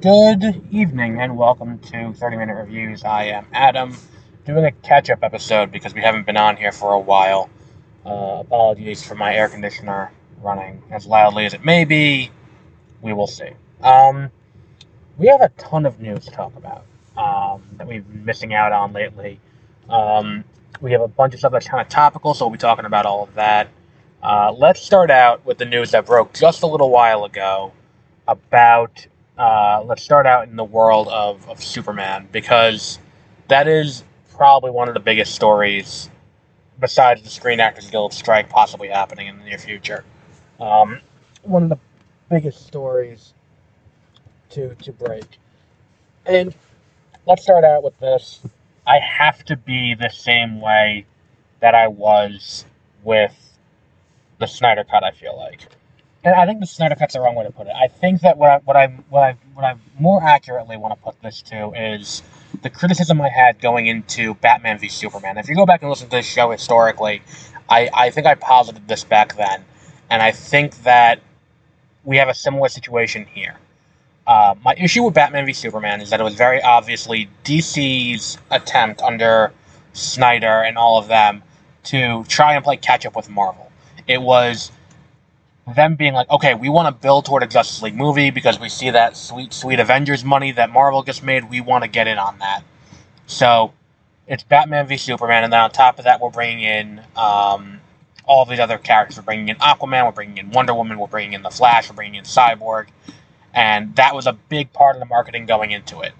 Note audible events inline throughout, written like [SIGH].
Good evening and welcome to 30 Minute Reviews. I am Adam, doing a catch up episode because we haven't been on here for a while. Uh, apologies for my air conditioner running as loudly as it may be. We will see. Um, we have a ton of news to talk about um, that we've been missing out on lately. Um, we have a bunch of stuff that's kind of topical, so we'll be talking about all of that. Uh, let's start out with the news that broke just a little while ago about. Uh, let's start out in the world of, of Superman because that is probably one of the biggest stories besides the Screen Actors Guild strike possibly happening in the near future. Um, one of the biggest stories to to break. And let's start out with this. I have to be the same way that I was with the Snyder Cut. I feel like, I think the Snyder Cut's the wrong way to put it. I think that what I what I what I what I more accurately want to put this to is the criticism I had going into Batman v Superman. If you go back and listen to this show historically, I I think I posited this back then, and I think that we have a similar situation here. Uh, my issue with Batman v Superman is that it was very obviously DC's attempt under Snyder and all of them to try and play catch up with Marvel. It was them being like, okay, we want to build toward a Justice League movie because we see that sweet, sweet Avengers money that Marvel just made. We want to get in on that. So it's Batman v Superman, and then on top of that, we're bringing in um, all these other characters. We're bringing in Aquaman, we're bringing in Wonder Woman, we're bringing in the Flash, we're bringing in Cyborg, and that was a big part of the marketing going into it.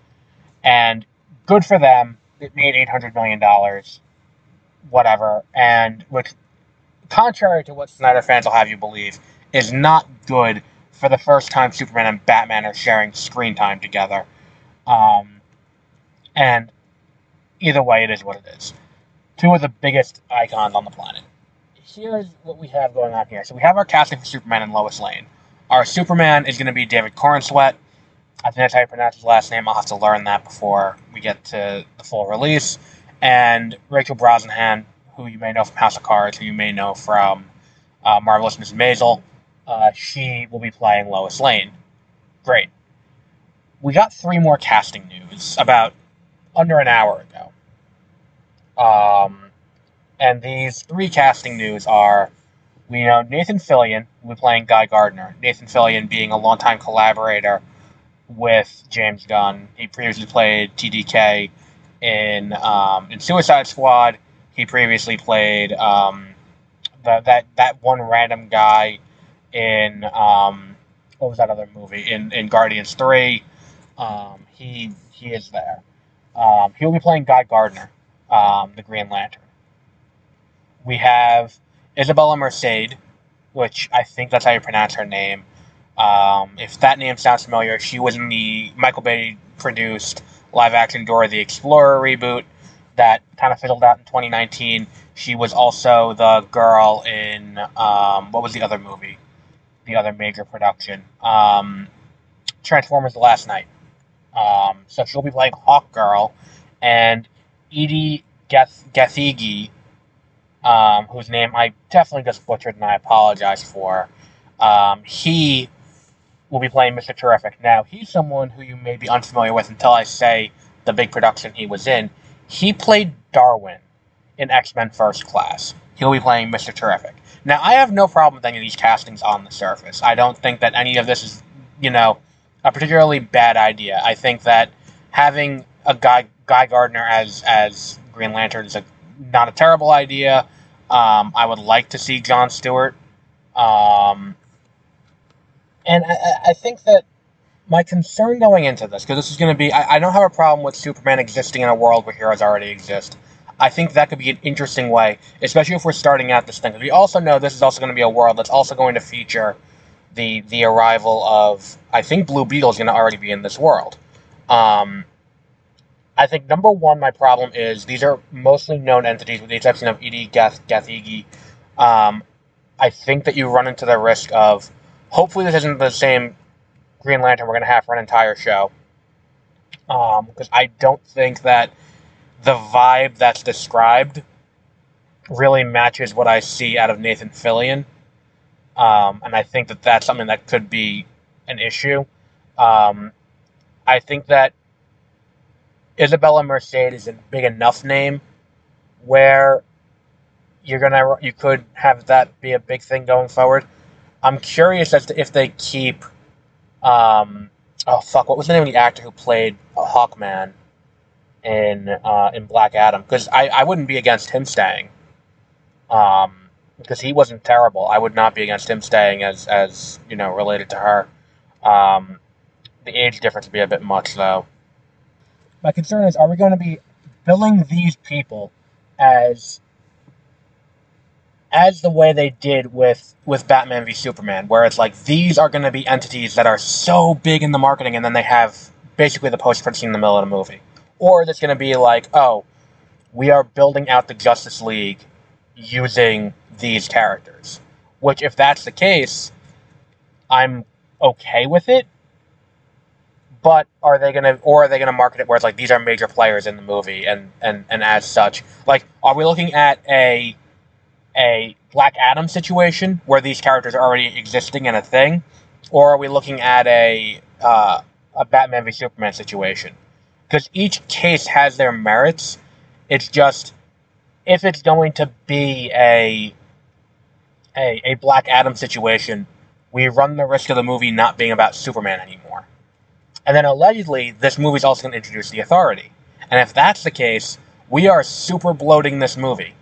And good for them. It made eight hundred million dollars, whatever. And which, contrary to what Snyder fans will have you believe, is not good for the first time Superman and Batman are sharing screen time together. Um, and either way, it is what it is. Two of the biggest icons on the planet. Here's what we have going on here. So we have our casting for Superman and Lois Lane. Our Superman is going to be David Corenswet. I think that's how you pronounce his last name. I'll have to learn that before we get to the full release. And Rachel Brosnahan, who you may know from House of Cards, who you may know from uh, Marvelous Mrs. Maisel, uh, she will be playing Lois Lane. Great. We got three more casting news about under an hour ago. Um, and these three casting news are we know Nathan Fillion will be playing Guy Gardner. Nathan Fillion being a longtime collaborator with James Gunn. He previously played TDK in um, in Suicide Squad. He previously played um, the, that that one random guy in um, what was that other movie in in Guardians Three. Um, he he is there. Um, he will be playing Guy Gardner, um, the Green Lantern. We have Isabela Merced, which I think that's how you pronounce her name. Um, if that name sounds familiar, she was in the Michael Bay produced live action Dora the Explorer reboot that kind of fizzled out in 2019. She was also the girl in um, what was the other movie? The other major production, um, Transformers: The Last Knight. Um, so she'll be playing Hawkgirl, and Edi Gath- Gathegi, um, whose name I definitely just butchered and I apologize for. Um, he will be playing Mr. Terrific. Now, he's someone who you may be unfamiliar with until I say the big production he was in. He played Darwin in X Men First Class. He'll be playing Mr. Terrific. Now, I have no problem with any of these castings on the surface. I don't think that any of this is, you know, a particularly bad idea. I think that having a guy Guy Gardner as as Green Lantern is a not a terrible idea. Um, I would like to see John Stewart. Um, and I, I think that my concern going into this, because this is going to be, I, I don't have a problem with Superman existing in a world where heroes already exist. I think that could be an interesting way, especially if we're starting out this thing. We also know this is also going to be a world that's also going to feature the the arrival of I think Blue Beetle is going to already be in this world. Um, I think number one, my problem is these are mostly known entities, with the exception of Edi, Gath Gathegi. Um, I think that you run into the risk of hopefully this isn't the same Green Lantern we're going to have for an entire show. Because um, I don't think that the vibe that's described really matches what I see out of Nathan Fillion. Um, and I think that that's something that could be an issue. Um, I think that Isabela Merced is a big enough name where you're gonna you could have that be a big thing going forward. I'm curious as to if they keep um oh fuck what was the name of the actor who played Hawkman in uh, in Black Adam because I, I wouldn't be against him staying. Um because he wasn't terrible. I would not be against him staying as as you know related to her. Um the age difference would be a bit much though. My concern is are we going to be billing these people as as the way they did with with Batman v Superman, where it's like these are going to be entities that are so big in the marketing, and then they have basically the post credit scene in the middle of the movie, or it's going to be like, oh, we are building out the Justice League using these characters. Which, if that's the case, I'm okay with it. But are they gonna, or are they gonna market it where it's like these are major players in the movie, and and and as such, like, are we looking at a a Black Adam situation where these characters are already existing in a thing, or are we looking at a uh, a Batman v Superman situation? Because each case has their merits. It's just if it's going to be a a, a Black Adam situation, we run the risk of the movie not being about Superman anymore. And then allegedly, this movie's also going to introduce the Authority. And if that's the case, we are super bloating this movie.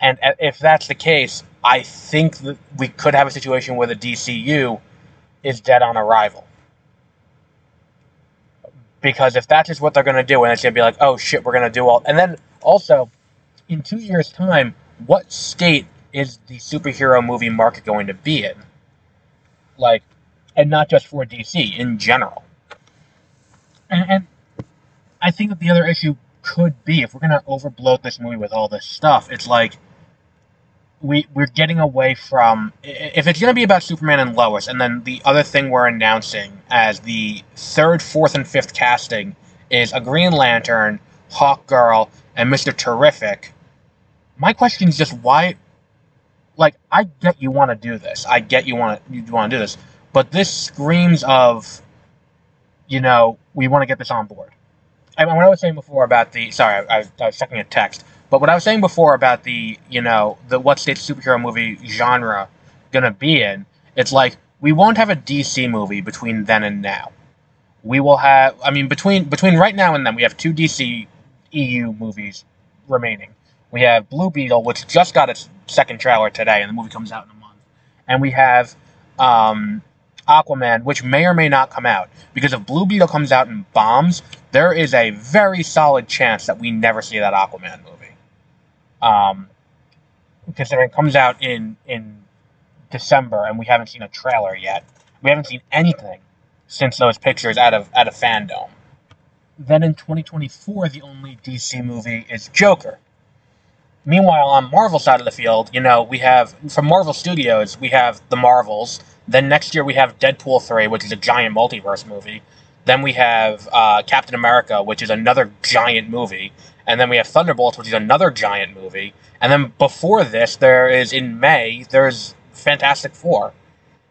And if that's the case, I think that we could have a situation where the DCU is dead on arrival. Because if that's just what they're going to do, and it's going to be like, oh shit, we're going to do all. And then also, in two years' time, what state is the superhero movie market going to be in? Like, and not just for DC, in general. And, and I think that the other issue could be if we're going to overbloat this movie with all this stuff, it's like we we're getting away from if it's going to be about Superman and Lois, and then the other thing we're announcing as the third, fourth, and fifth casting is a Green Lantern, Hawkgirl, and Mister Terrific. My question is just why. Like I get you want to do this, I get you want to you want to do this, but this screams of, you know, we want to get this on board. I mean, what I was saying before about the sorry, I, I was checking a text but what I was saying before about the, you know, the what state superhero movie genre gonna be in, it's like we won't have a DC movie between then and now. We will have, I mean, between between right now and then, we have two DC EU movies remaining. We have Blue Beetle, which just got its second trailer today, and the movie comes out in a month. And we have um, Aquaman, which may or may not come out. Because if Blue Beetle comes out and bombs, there is a very solid chance that we never see that Aquaman movie. Um, considering it comes out in in December and we haven't seen a trailer yet. We haven't seen anything since those pictures out of out of fandom. Then in 2024, the only DC movie is Joker. Meanwhile, on Marvel side of the field, you know, we have from Marvel Studios, we have the Marvels. Then next year we have Deadpool 3, which is a giant multiverse movie. Then we have uh, Captain America, which is another giant movie. And then we have Thunderbolts, which is another giant movie. And then before this, there is in May, there's Fantastic Four.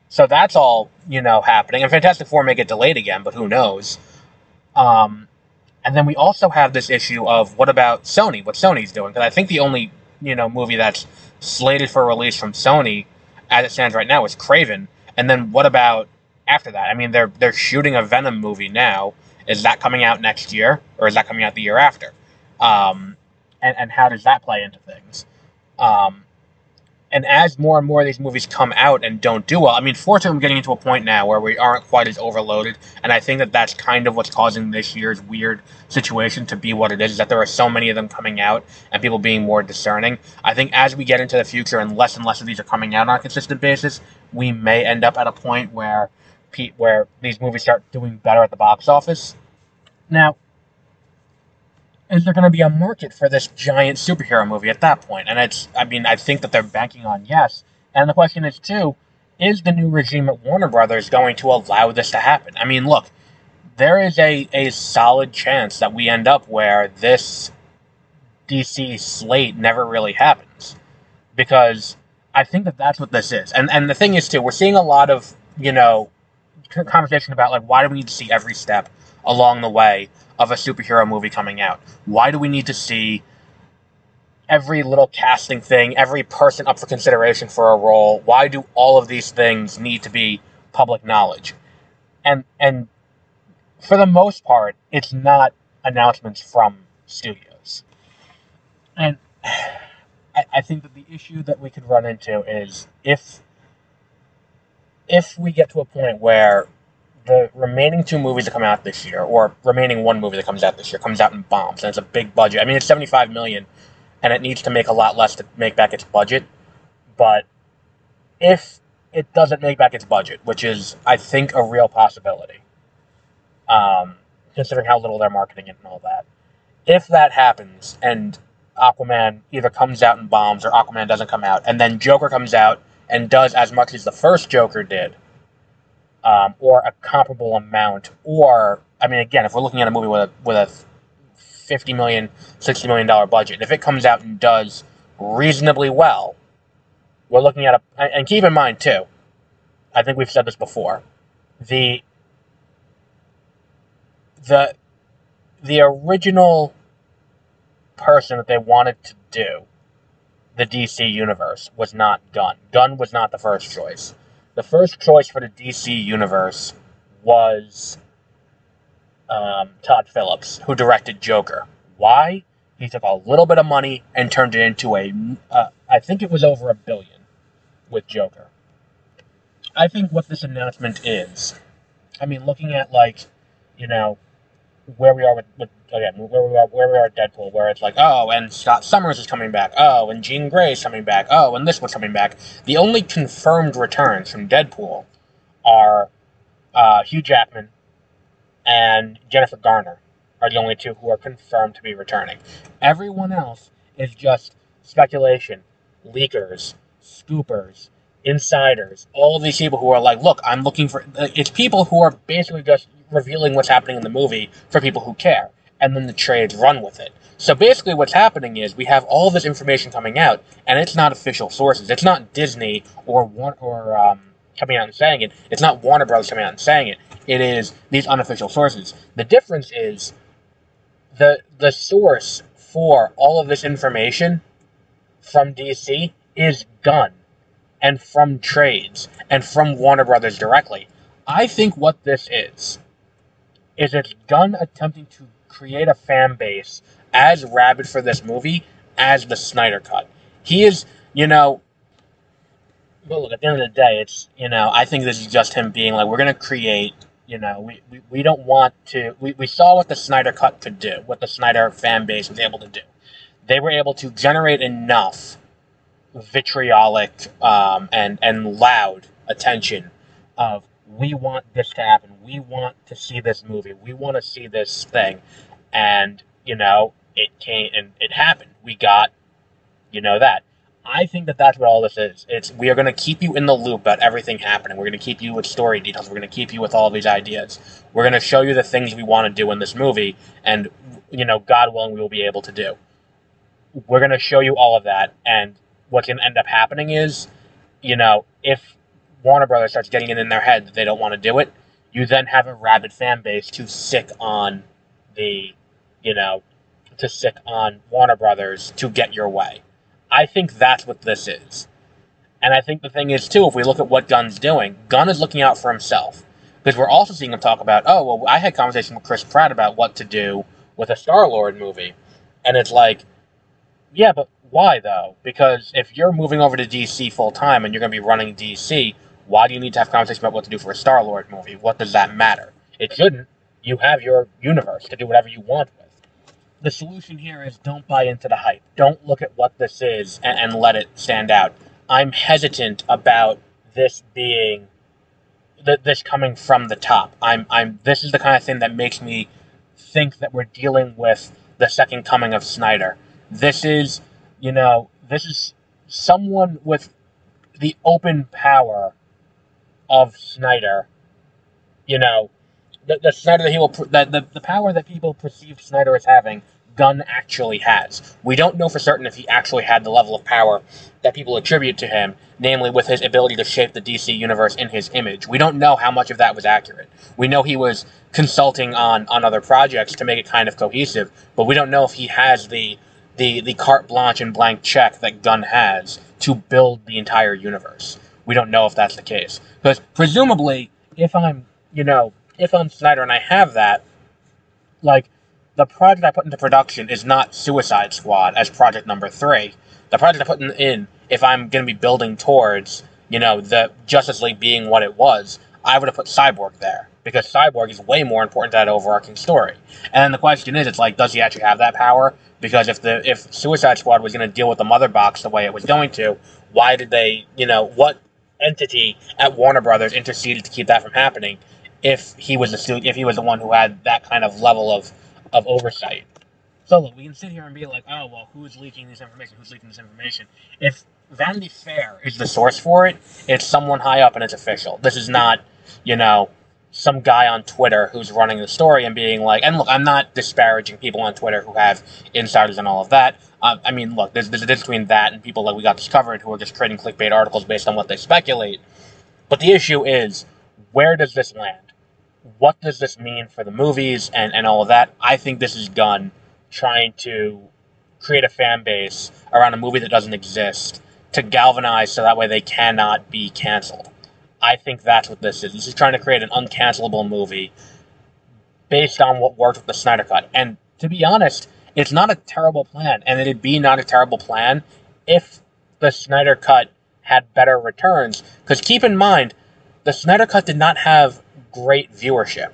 So that's all, you know, happening. And Fantastic Four may get delayed again, but who knows? Um, and then we also have this issue of what about Sony? What Sony's doing? Because I think the only, you know, movie that's slated for release from Sony, as it stands right now, is Kraven. And then what about after that? I mean, they're they're shooting a Venom movie now. Is that coming out next year, or is that coming out the year after? Um, and and how does that play into things? Um, and as more and more of these movies come out and don't do well, I mean, fortunately, I'm getting into a point now where we aren't quite as overloaded, and I think that that's kind of what's causing this year's weird situation to be what it is. Is that there are so many of them coming out and people being more discerning. I think as we get into the future and less and less of these are coming out on a consistent basis, we may end up at a point where where these movies start doing better at the box office. Now, is there going to be a market for this giant superhero movie at that point? And it's, I mean, I think that they're banking on yes. And the question is, too, is the new regime at Warner Brothers going to allow this to happen? I mean, look, there is a, a solid chance that we end up where this DC slate never really happens. Because I think that that's what this is. And, and the thing is, too, we're seeing a lot of, you know, conversation about like why do we need to see every step along the way of a superhero movie coming out? Why do we need to see every little casting thing, every person up for consideration for a role? Why do all of these things need to be public knowledge? And and for the most part, it's not announcements from studios. And [SIGHS] I, I think that the issue that we could run into is if if we get to a point where the remaining two movies that come out this year, or remaining one movie that comes out this year, comes out in bombs, and it's a big budget. I mean, it's seventy five million, and it needs to make a lot less to make back its budget. But if it doesn't make back its budget, which is, I think, a real possibility, um, considering how little they're marketing it and all that. If that happens, and Aquaman either comes out and bombs, or Aquaman doesn't come out, and then Joker comes out and does as much as the first Joker did, um, or a comparable amount, or I mean, again, if we're looking at a movie with a with a 50 million, 60 million dollar budget, if it comes out and does reasonably well, we're looking at a and keep in mind too, I think we've said this before, the the the original person that they wanted to do the DC universe was not Gunn. Gunn was not the first choice. The first choice for the DC universe was um, Todd Phillips, who directed Joker. Why? He took a little bit of money and turned it into a, uh, I think it was over a billion with Joker. I think what this announcement is, I mean, looking at like, you know, where we are with, with again where we are where we are at Deadpool, where it's like oh, and Scott Summers is coming back, oh, and Jean Grey is coming back, oh, and this one's coming back. The only confirmed returns from Deadpool are uh, Hugh Jackman and Jennifer Garner are the only two who are confirmed to be returning. Everyone else is just speculation, leakers, scoopers, insiders, all these people who are like, look, I'm looking for. It's people who are basically just revealing what's happening in the movie for people who care, and then the trades run with it. So basically, what's happening is we have all this information coming out, and it's not official sources. It's not Disney or or um, coming out and saying it. It's not Warner Brothers coming out and saying it. It is these unofficial sources. The difference is the the source for all of this information from DC is Gunn and from trades and from Warner Brothers directly. I think what this is is it's Gunn attempting to create a fan base as rabid for this movie as the Snyder Cut. He is, you know, well, look, at the end of the day, it's, you know, I think this is just him being like, we're going to create, you know, we, we, we don't want to, we, we saw what the Snyder Cut could do, what the Snyder fan base was able to do. They were able to generate enough vitriolic um, and, and loud attention of we want this to happen. We want to see this movie. We want to see this thing. And, you know, it came and it happened. We got, you know, that. I think that that's what all this is. It's we are going to keep you in the loop about everything happening. We're going to keep you with story details. We're going to keep you with all these ideas. We're going to show you the things we want to do in this movie, and you know, God willing, we will be able to do. We're going to show you all of that, and what's can end up happening is, you know, if Warner Brothers starts getting it in their head that they don't want to do it, you then have a rabid fan base to sick on the, you know, to sick on Warner Brothers to get your way. I think that's what this is. And I think the thing is, too, if we look at what Gunn's doing, Gunn is looking out for himself. Because we're also seeing him talk about, oh, well, I had conversation with Chris Pratt about what to do with a Star Lord movie. And it's like, yeah, but why, though? Because if you're moving over to DC full time and you're going to be running DC, why do you need to have conversation about what to do for a Star Lord movie? What does that matter? It shouldn't. You have your universe to do whatever you want with. The solution here is don't buy into the hype. Don't look at what this is and, and let it stand out. I'm hesitant about this being th- this coming from the top. I'm I'm this is the kind of thing that makes me think that we're dealing with the second coming of Snyder. This is, you know, this is someone with the open power of Snyder, you know, the, the Snyder that he will, the, the, the power that people perceive Snyder as having, Gunn actually has. We don't know for certain if he actually had the level of power that people attribute to him, namely with his ability to shape the DC universe in his image. We don't know how much of that was accurate. We know he was consulting on on other projects to make it kind of cohesive, but we don't know if he has the the the carte blanche and blank check that Gunn has to build the entire universe. We don't know if that's the case because presumably, if I'm you know if I'm Snyder and I have that, like the project I put into production is not Suicide Squad as project number three. The project I put in, in if I'm going to be building towards, you know, the Justice League being what it was, I would have put Cyborg there because Cyborg is way more important to that overarching story. And the question is, it's like, does he actually have that power? Because if the if Suicide Squad was going to deal with the mother box the way it was going to, why did they, you know, what entity at Warner Brothers interceded to keep that from happening? If he was the if he was the one who had that kind of level of of oversight. So look, we can sit here and be like, oh well, who's leaking this information? Who's leaking this information? If Vanity Fair is the source for it, it's someone high up and it's official. This is not, you know, some guy on Twitter who's running the story and being like, and look, I'm not disparaging people on Twitter who have insiders and all of that. Uh, I mean, look, there's, there's a difference between that and people like We Got This Covered who are just creating clickbait articles based on what they speculate. But the issue is, where does this land? What does this mean for the movies and, and all of that? I think this is done trying to create a fan base around a movie that doesn't exist to galvanize so that way they cannot be canceled. I think that's what this is. This is trying to create an uncancelable movie based on what worked with the Snyder Cut. And to be honest, it's not a terrible plan, and it'd be not a terrible plan if the Snyder Cut had better returns. Because keep in mind, the Snyder Cut did not have great viewership.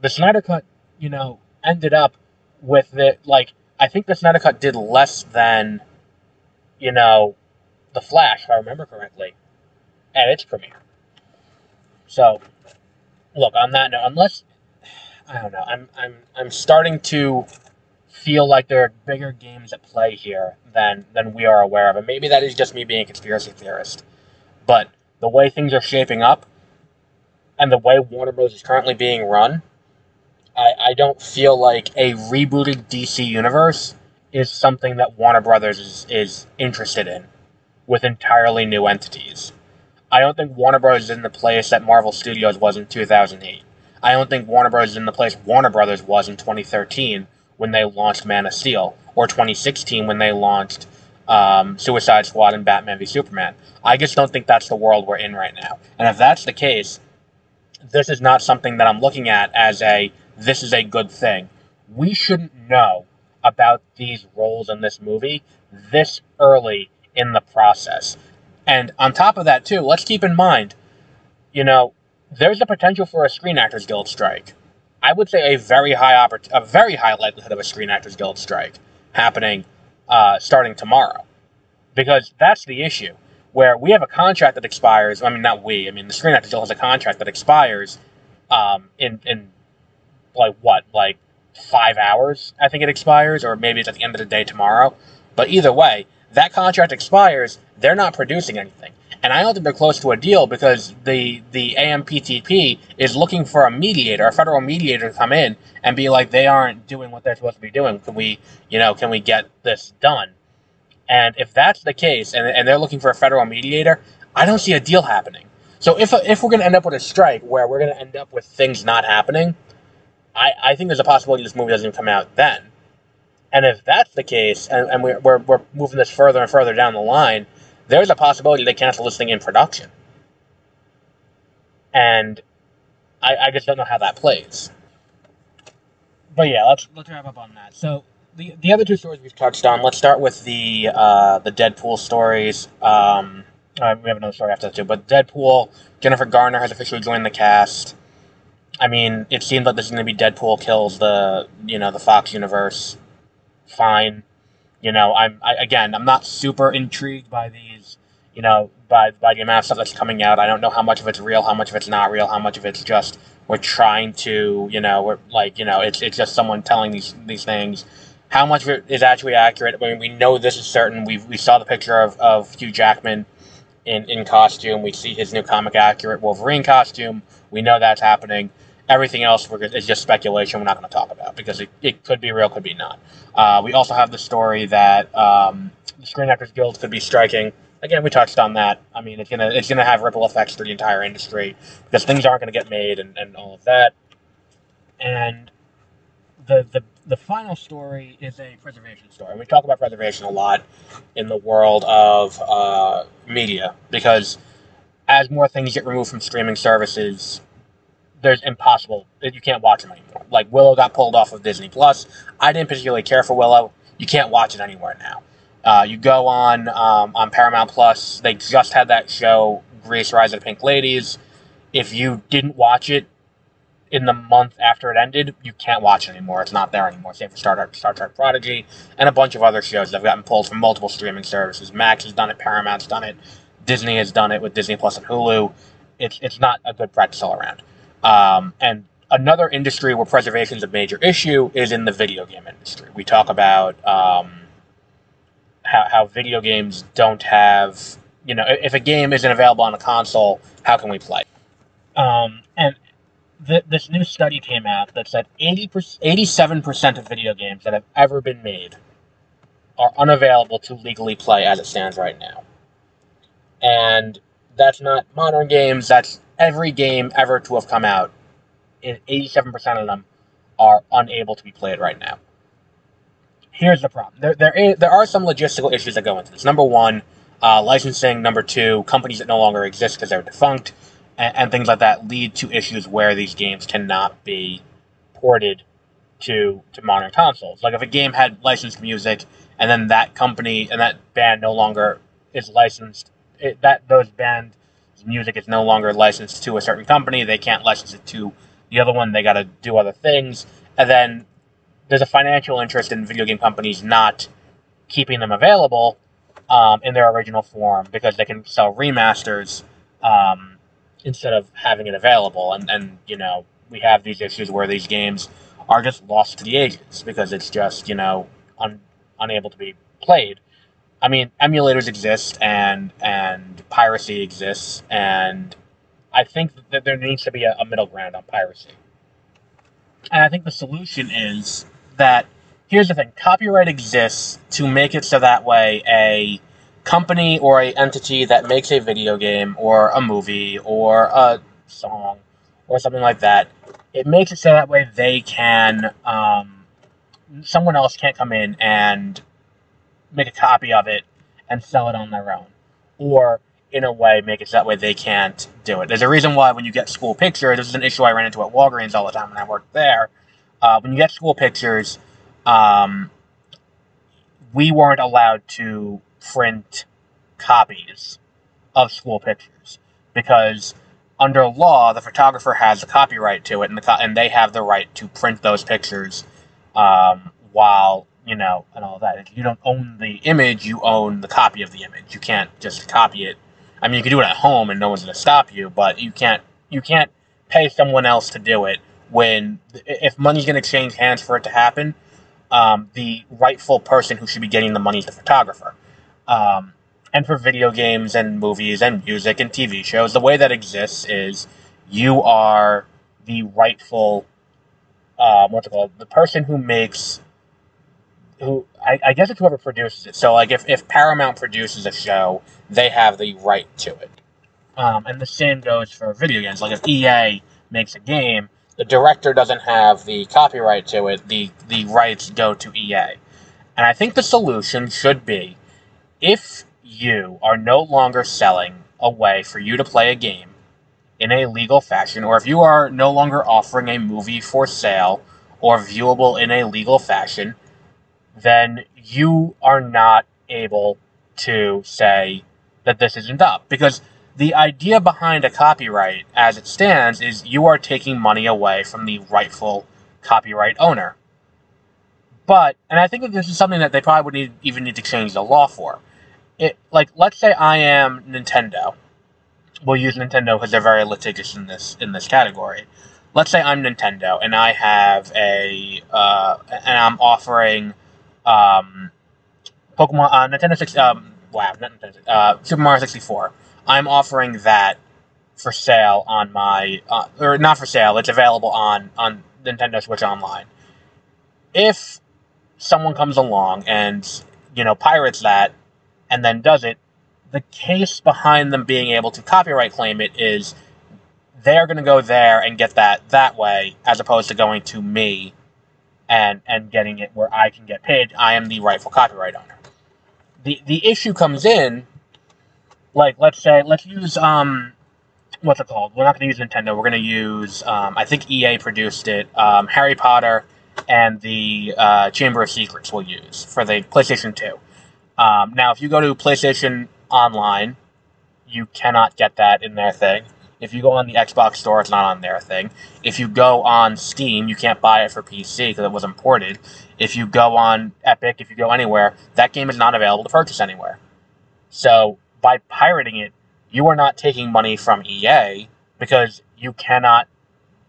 The Snyder Cut, you know, ended up with it like I think the Snyder Cut did less than, you know, the Flash, if I remember correctly, at its premiere. So, look on that note, unless I don't know, I'm I'm I'm starting to feel like there are bigger games at play here than than we are aware of, and maybe that is just me being a conspiracy theorist. But the way things are shaping up, and the way Warner Bros. is currently being run, I, I don't feel like a rebooted DC universe is something that Warner Brothers is, is interested in with entirely new entities. I don't think Warner Bros. is in the place that Marvel Studios was in 2008. I don't think Warner Bros. is in the place Warner Brothers was in 2013 when they launched Man of Steel, or 2016 when they launched um, Suicide Squad and Batman v Superman. I just don't think that's the world we're in right now. And if that's the case, this is not something that I'm looking at as a this is a good thing. We shouldn't know about these roles in this movie this early in the process. And on top of that, too, let's keep in mind, you know, there's the potential for a Screen Actors Guild strike. I would say a very high oppor- a very high likelihood of a Screen Actors Guild strike happening uh, starting tomorrow, because that's the issue. Where we have a contract that expires. I mean, not we. I mean, the Screen Actors Guild has a contract that expires um, in in like what, like five hours, I think it expires, or maybe it's at the end of the day tomorrow. But either way, that contract expires, they're not producing anything. And I don't think they're close to a deal because the the AMPTP is looking for a mediator, a federal mediator to come in and be like, they aren't doing what they're supposed to be doing. Can we, you know, can we get this done? And if that's the case, and, and they're looking for a federal mediator, I don't see a deal happening. So if, if we're going to end up with a strike where we're going to end up with things not happening, I, I think there's a possibility this movie doesn't come out then. And if that's the case, and, and we're, we're, we're moving this further and further down the line, there's a possibility they cancel this thing in production. And I, I just don't know how that plays. But yeah, let's let's wrap up on that. So the the other two stories we've touched on. Let's start with the uh, the Deadpool stories. Um, uh, we have another story after that too. But Deadpool, Jennifer Garner has officially joined the cast. I mean, it seems like this is going to be Deadpool kills the you know the Fox universe. Fine, you know I'm I, again I'm not super intrigued by these you know by by the amount of stuff that's coming out. I don't know how much of it's real, how much of it's not real, how much of it's just we're trying to you know we're like you know it's it's just someone telling these these things. How much of it is actually accurate? I mean, we know this is certain. We we saw the picture of, of Hugh Jackman in, in costume. We see his new comic accurate Wolverine costume. We know that's happening. Everything else is just speculation. We're not going to talk about because it, it could be real, could be not. Uh, we also have the story that um, the Screen Actors Guild could be striking. Again, we touched on that. I mean, it's gonna it's gonna have ripple effects through the entire industry because things aren't going to get made and, and all of that. And the the the final story is a preservation story. And we talk about preservation a lot in the world of uh, media because as more things get removed from streaming services, there's impossible you can't watch them anymore. Like Willow got pulled off of Disney Plus. I didn't particularly care for Willow. You can't watch it anywhere now. Uh, you go on um, on Paramount Plus. They just had that show, Grease: Rise of the Pink Ladies. If you didn't watch it in the month after it ended, you can't watch it anymore. It's not there anymore. Same for Star Trek, Star Trek Prodigy, and a bunch of other shows that have gotten pulled from multiple streaming services. Max has done it. Paramount's done it. Disney has done it with Disney Plus and Hulu. It's it's not a good practice all around. Um, and another industry where preservation is a major issue is in the video game industry. We talk about um, how, how video games don't have, you know, if a game isn't available on a console, how can we play? Um, and th- this new study came out that said 80 87% of video games that have ever been made are unavailable to legally play as it stands right now. And that's not modern games, that's every game ever to have come out. 87% of them are unable to be played right now. Here's the problem. There, there, is, there are some logistical issues that go into this. Number one, uh, licensing. Number two, companies that no longer exist because they're defunct, and, and things like that lead to issues where these games cannot be ported to to modern consoles. Like if a game had licensed music, and then that company and that band no longer is licensed, it, that those band music is no longer licensed to a certain company, they can't license it to the other one. They got to do other things, and then there's a financial interest in video game companies not keeping them available um, in their original form because they can sell remasters um, instead of having it available. And, and, you know, we have these issues where these games are just lost to the ages because it's just, you know, un, unable to be played. I mean, emulators exist and and piracy exists, and I think that there needs to be a, a middle ground on piracy. And I think the solution is that here's the thing: copyright exists to make it so that way a company or a entity that makes a video game or a movie or a song or something like that, it makes it so that way they can um, someone else can't come in and make a copy of it and sell it on their own. Or, in a way, make it so that way they can't do it. There's a reason why when you get school pictures, this is an issue I ran into at Walgreens all the time when I worked there. Uh, when you get school pictures, um, we weren't allowed to print copies of school pictures because under law, the photographer has the copyright to it, and, the co- and they have the right to print those pictures um, while you know, and all that. If you don't own the image, you own the copy of the image. You can't just copy it. I mean, you can do it at home, and no one's going to stop you, but you can't you can't pay someone else to do it when if money's going to change hands for it to happen. Um, the rightful person who should be getting the money is the photographer. Um, and for video games and movies and music and TV shows, the way that exists is you are the rightful, um, what's it called? The person who makes who I, I, guess it's whoever produces it. So like if, if Paramount produces a show, they have the right to it. Um, and the same goes for video games. Like if EA makes a game, the director doesn't have the copyright to it. The the rights go to EA. And I think the solution should be if you are no longer selling a way for you to play a game in a legal fashion, or if you are no longer offering a movie for sale or viewable in a legal fashion, then you are not able to say that this isn't up. Because the idea behind a copyright, as it stands, is you are taking money away from the rightful copyright owner. But, and I think that this is something that they probably would need, even need to change the law for. It, like, let's say I am Nintendo. We'll use Nintendo because they're very litigious in this in this category. Let's say I'm Nintendo and I have a uh, and I'm offering um, Pokemon uh, Nintendo 6 um, wow, not Nintendo, uh, Super Mario 64. I'm offering that for sale on my, uh, or not for sale. It's available on on Nintendo Switch Online. If someone comes along and you know pirates that and then does it, the case behind them being able to copyright claim it is they're going to go there and get that that way as opposed to going to me and and getting it where I can get paid. I am the rightful copyright owner. The the issue comes in like let's say let's use um what's it called? We're not going to use Nintendo. We're going to use um, I think EA produced it. Um, Harry Potter and the uh, Chamber of Secrets we'll use for the PlayStation Two. Um, now, if you go to PlayStation Online, you cannot get that in their thing. If you go on the Xbox Store, it's not on their thing. If you go on Steam, you can't buy it for PC because it was imported. If you go on Epic, if you go anywhere, that game is not available to purchase anywhere. So by pirating it, you are not taking money from EA because you cannot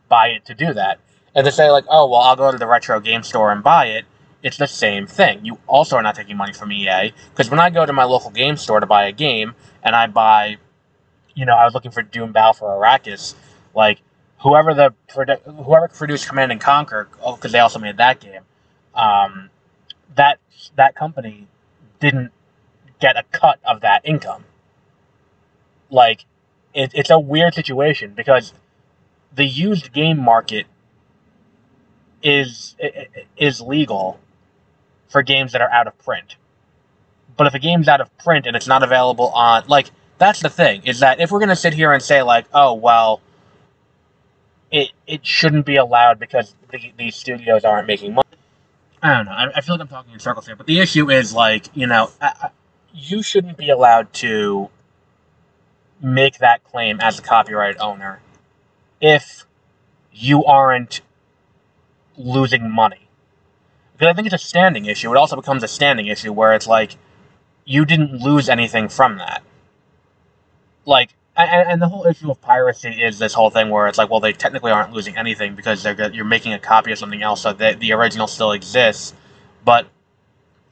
buy it to do that. And to say like, oh well, I'll go to the retro game store and buy it, it's the same thing. You also are not taking money from EA because when I go to my local game store to buy a game and I buy you know, I was looking for Dune Battle for Arrakis. Like whoever the whoever produced Command and Conquer, because oh, they also made that game. Um, that that company didn't get a cut of that income. Like, it, it's a weird situation because the used game market is is legal for games that are out of print. But if a game's out of print and it's not available on like that's the thing is that if we're going to sit here and say like, oh well, it it shouldn't be allowed because the, these studios aren't making money. I don't know. I, I, feel like I'm talking in circles here, but the issue is like you know, I, I, you shouldn't be allowed to make that claim as a copyright owner if you aren't losing money. Because I think it's a standing issue. It also becomes a standing issue where it's like you didn't lose anything from that like and, and, the whole issue of piracy is this whole thing where it's like, well, they technically aren't losing anything because they're you're making a copy of something else, so the the original still exists. But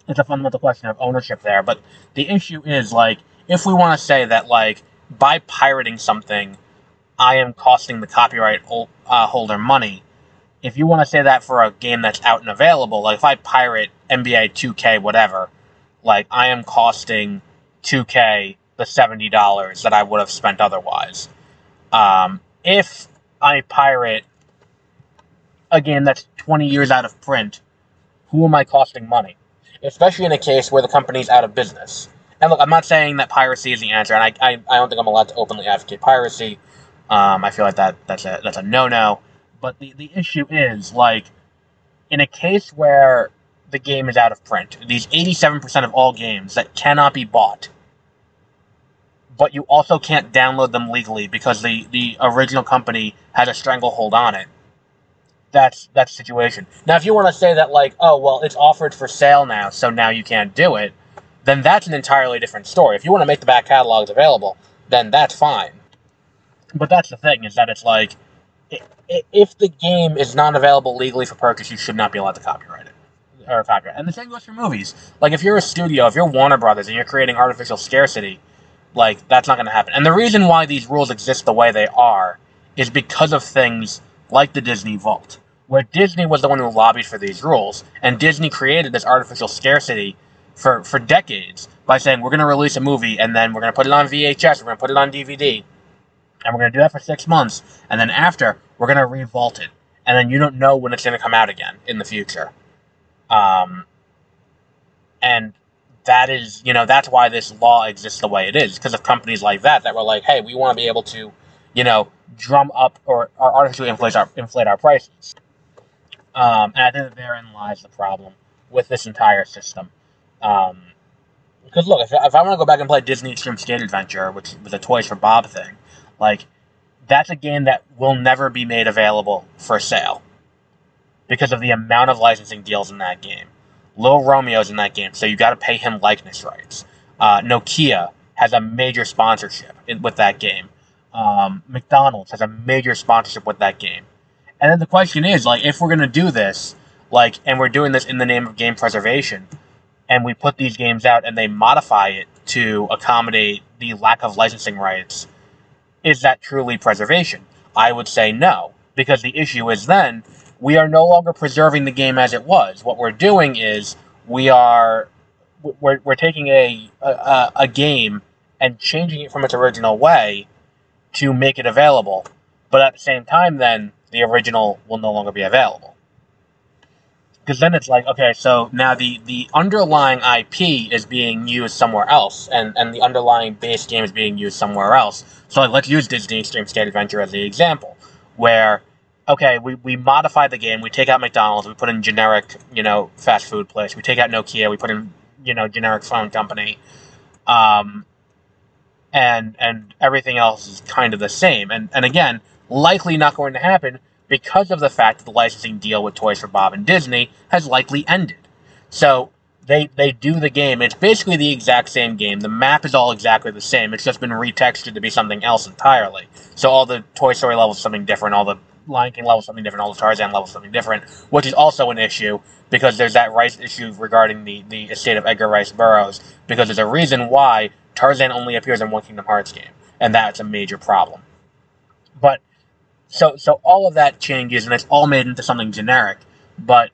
it's a fundamental question of ownership there. But the issue is like, if we want to say that like by pirating something, I am costing the copyright uh, holder money. If you want to say that for a game that's out and available, like if I pirate NBA 2K, whatever, like I am costing 2K the seventy dollars that I would have spent otherwise. Um, if I pirate a game that's twenty years out of print, who am I costing money? Especially in a case where the company's out of business. And look, I'm not saying that piracy is the answer, and I, I, I don't think I'm allowed to openly advocate piracy. Um, I feel like that that's a that's a no no. But the, the issue is like in a case where the game is out of print, these 87% of all games that cannot be bought but you also can't download them legally because the, the original company has a stranglehold on it. That's the situation. Now, if you want to say that like, oh well, it's offered for sale now, so now you can't do it, then that's an entirely different story. If you want to make the back catalogs available, then that's fine. But that's the thing is that it's like, if the game is not available legally for purchase, you should not be allowed to copyright it or copyright. And the same goes for movies. Like if you're a studio, if you're Warner Brothers and you're creating artificial scarcity like, that's not going to happen. And the reason why these rules exist the way they are is because of things like the Disney Vault, where Disney was the one who lobbied for these rules, and Disney created this artificial scarcity for, for decades by saying, we're going to release a movie, and then we're going to put it on VHS, we're going to put it on DVD, and we're going to do that for six months, and then after, we're going to revault it. And then you don't know when it's going to come out again in the future. Um, and that is, you know, that's why this law exists the way it is because of companies like that that were like, hey, we want to be able to, you know, drum up or, or artificially inflate our inflate our prices. Um, and I think that therein lies the problem with this entire system. Um, because look, if, if I want to go back and play Disney Extreme Skate Adventure, which was a Toys for Bob thing, like that's a game that will never be made available for sale because of the amount of licensing deals in that game. Little Romeo's in that game, so you got to pay him likeness rights. Uh, Nokia has a major sponsorship in, with that game. Um, McDonald's has a major sponsorship with that game. And then the question is, like, if we're gonna do this, like, and we're doing this in the name of game preservation, and we put these games out and they modify it to accommodate the lack of licensing rights, is that truly preservation? I would say no, because the issue is then we are no longer preserving the game as it was. What we're doing is we are we're, we're taking a, a, a game and changing it from its original way to make it available. But at the same time, then the original will no longer be available. Because then it's like, okay, so now the, the underlying IP is being used somewhere else, and, and the underlying base game is being used somewhere else. So like, let's use Disney Extreme Skate Adventure as the example, where okay, we, we modify the game, we take out McDonald's, we put in generic, you know, fast food place, we take out Nokia, we put in, you know, generic phone company, um, and and everything else is kind of the same. And and again, likely not going to happen because of the fact that the licensing deal with Toys for Bob and Disney has likely ended. So they they do the game. It's basically the exact same game. The map is all exactly the same. It's just been retextured to be something else entirely. So all the Toy Story levels something different. All the Lion King level something different, all the Tarzan level something different, which is also an issue because there's that rights issue regarding the, the estate of Edgar Rice Burroughs, because there's a reason why Tarzan only appears in one Kingdom Hearts game, and that's a major problem. But so so all of that changes and it's all made into something generic, but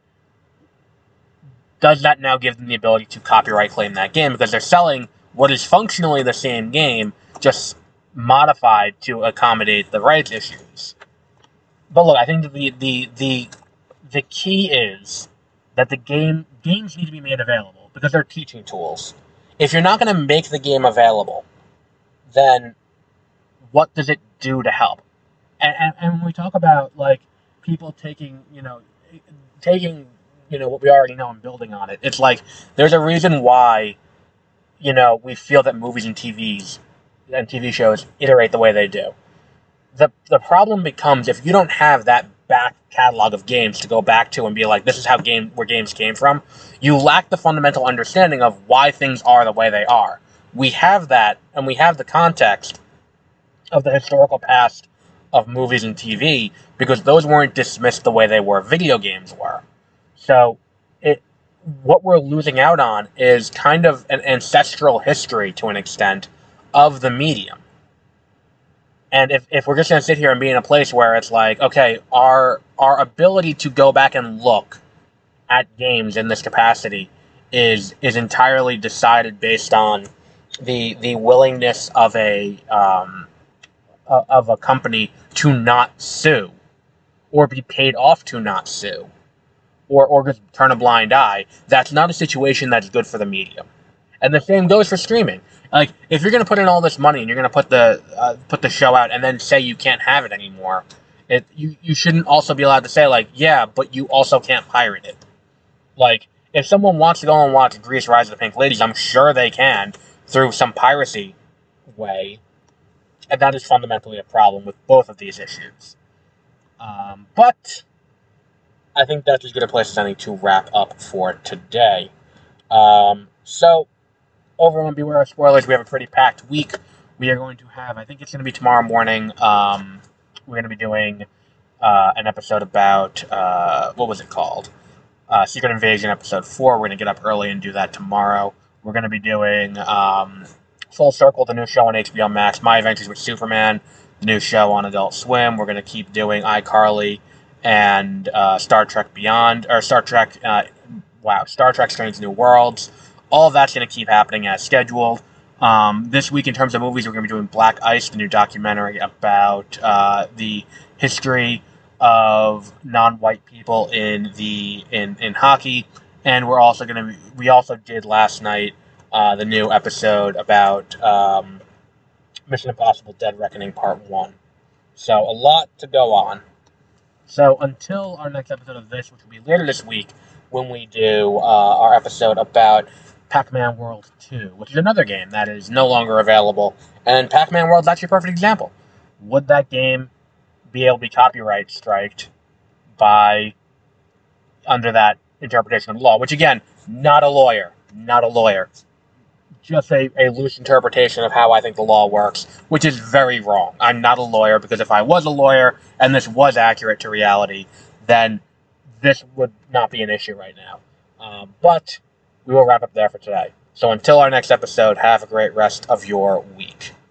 does that now give them the ability to copyright claim that game because they're selling what is functionally the same game, just modified to accommodate the rights issues? But look, I think the the the the key is that the game games need to be made available because they're teaching tools. If you're not going to make the game available, then what does it do to help? And, and, and when we talk about like people taking, you know, taking, you know, what we already know and building on it, it's like there's a reason why, you know, we feel that movies and TVs and TV shows iterate the way they do the the problem becomes if you don't have that back catalog of games to go back to and be like, this is how game where games came from, you lack the fundamental understanding of why things are the way they are. We have that, and we have the context of the historical past of movies and TV because those weren't dismissed the way they were video games were. So it what we're losing out on is kind of an ancestral history to an extent of the medium. And if, if we're just going to sit here and be in a place where it's like, okay, our our ability to go back and look at games in this capacity is is entirely decided based on the the willingness of a um, of a company to not sue or be paid off to not sue or or just turn a blind eye. That's not a situation that's good for the medium. And the same goes for streaming. Like if you're gonna put in all this money and you're gonna put the uh, put the show out and then say you can't have it anymore, it you you shouldn't also be allowed to say like yeah, but you also can't pirate it. Like if someone wants to go and watch Grease: Rise of the Pink Ladies, I'm sure they can through some piracy way, and that is fundamentally a problem with both of these issues. Um, but I think that's as good a place as any to wrap up for today. Um, so over on Beware of Spoilers, we have a pretty packed week. We are going to have, I think it's going to be tomorrow morning. Um, we're going to be doing uh, an episode about uh, what was it called? Uh, Secret Invasion episode four. We're going to get up early and do that tomorrow. We're going to be doing um, Full Circle, the new show on HBO Max. My Adventures with Superman, the new show on Adult Swim. We're going to keep doing iCarly and uh, Star Trek Beyond, or Star Trek. Uh, wow, Star Trek: Strange New Worlds all that's going to keep happening as scheduled. Um, this week, in terms of movies, we're going to be doing Black Ice, the new documentary about uh, the history of non-white people in the in, in hockey, and we're also going to we also did last night uh, the new episode about um, Mission Impossible: Dead Reckoning Part One. So a lot to go on. So until our next episode of this, which will be later this week, when we do uh, our episode about Pac-Man World 2, which is another game that is no longer available. And Pac-Man World is actually a perfect example. Would that game be able to be copyright striked by under that interpretation of the law? Which again, not a lawyer, not a lawyer. Just a, a loose interpretation of how I think the law works, which is very wrong. I'm not a lawyer because if I was a lawyer and this was accurate to reality, then this would not be an issue right now. Um, but we will wrap up there for today. So until our next episode, have a great rest of your week.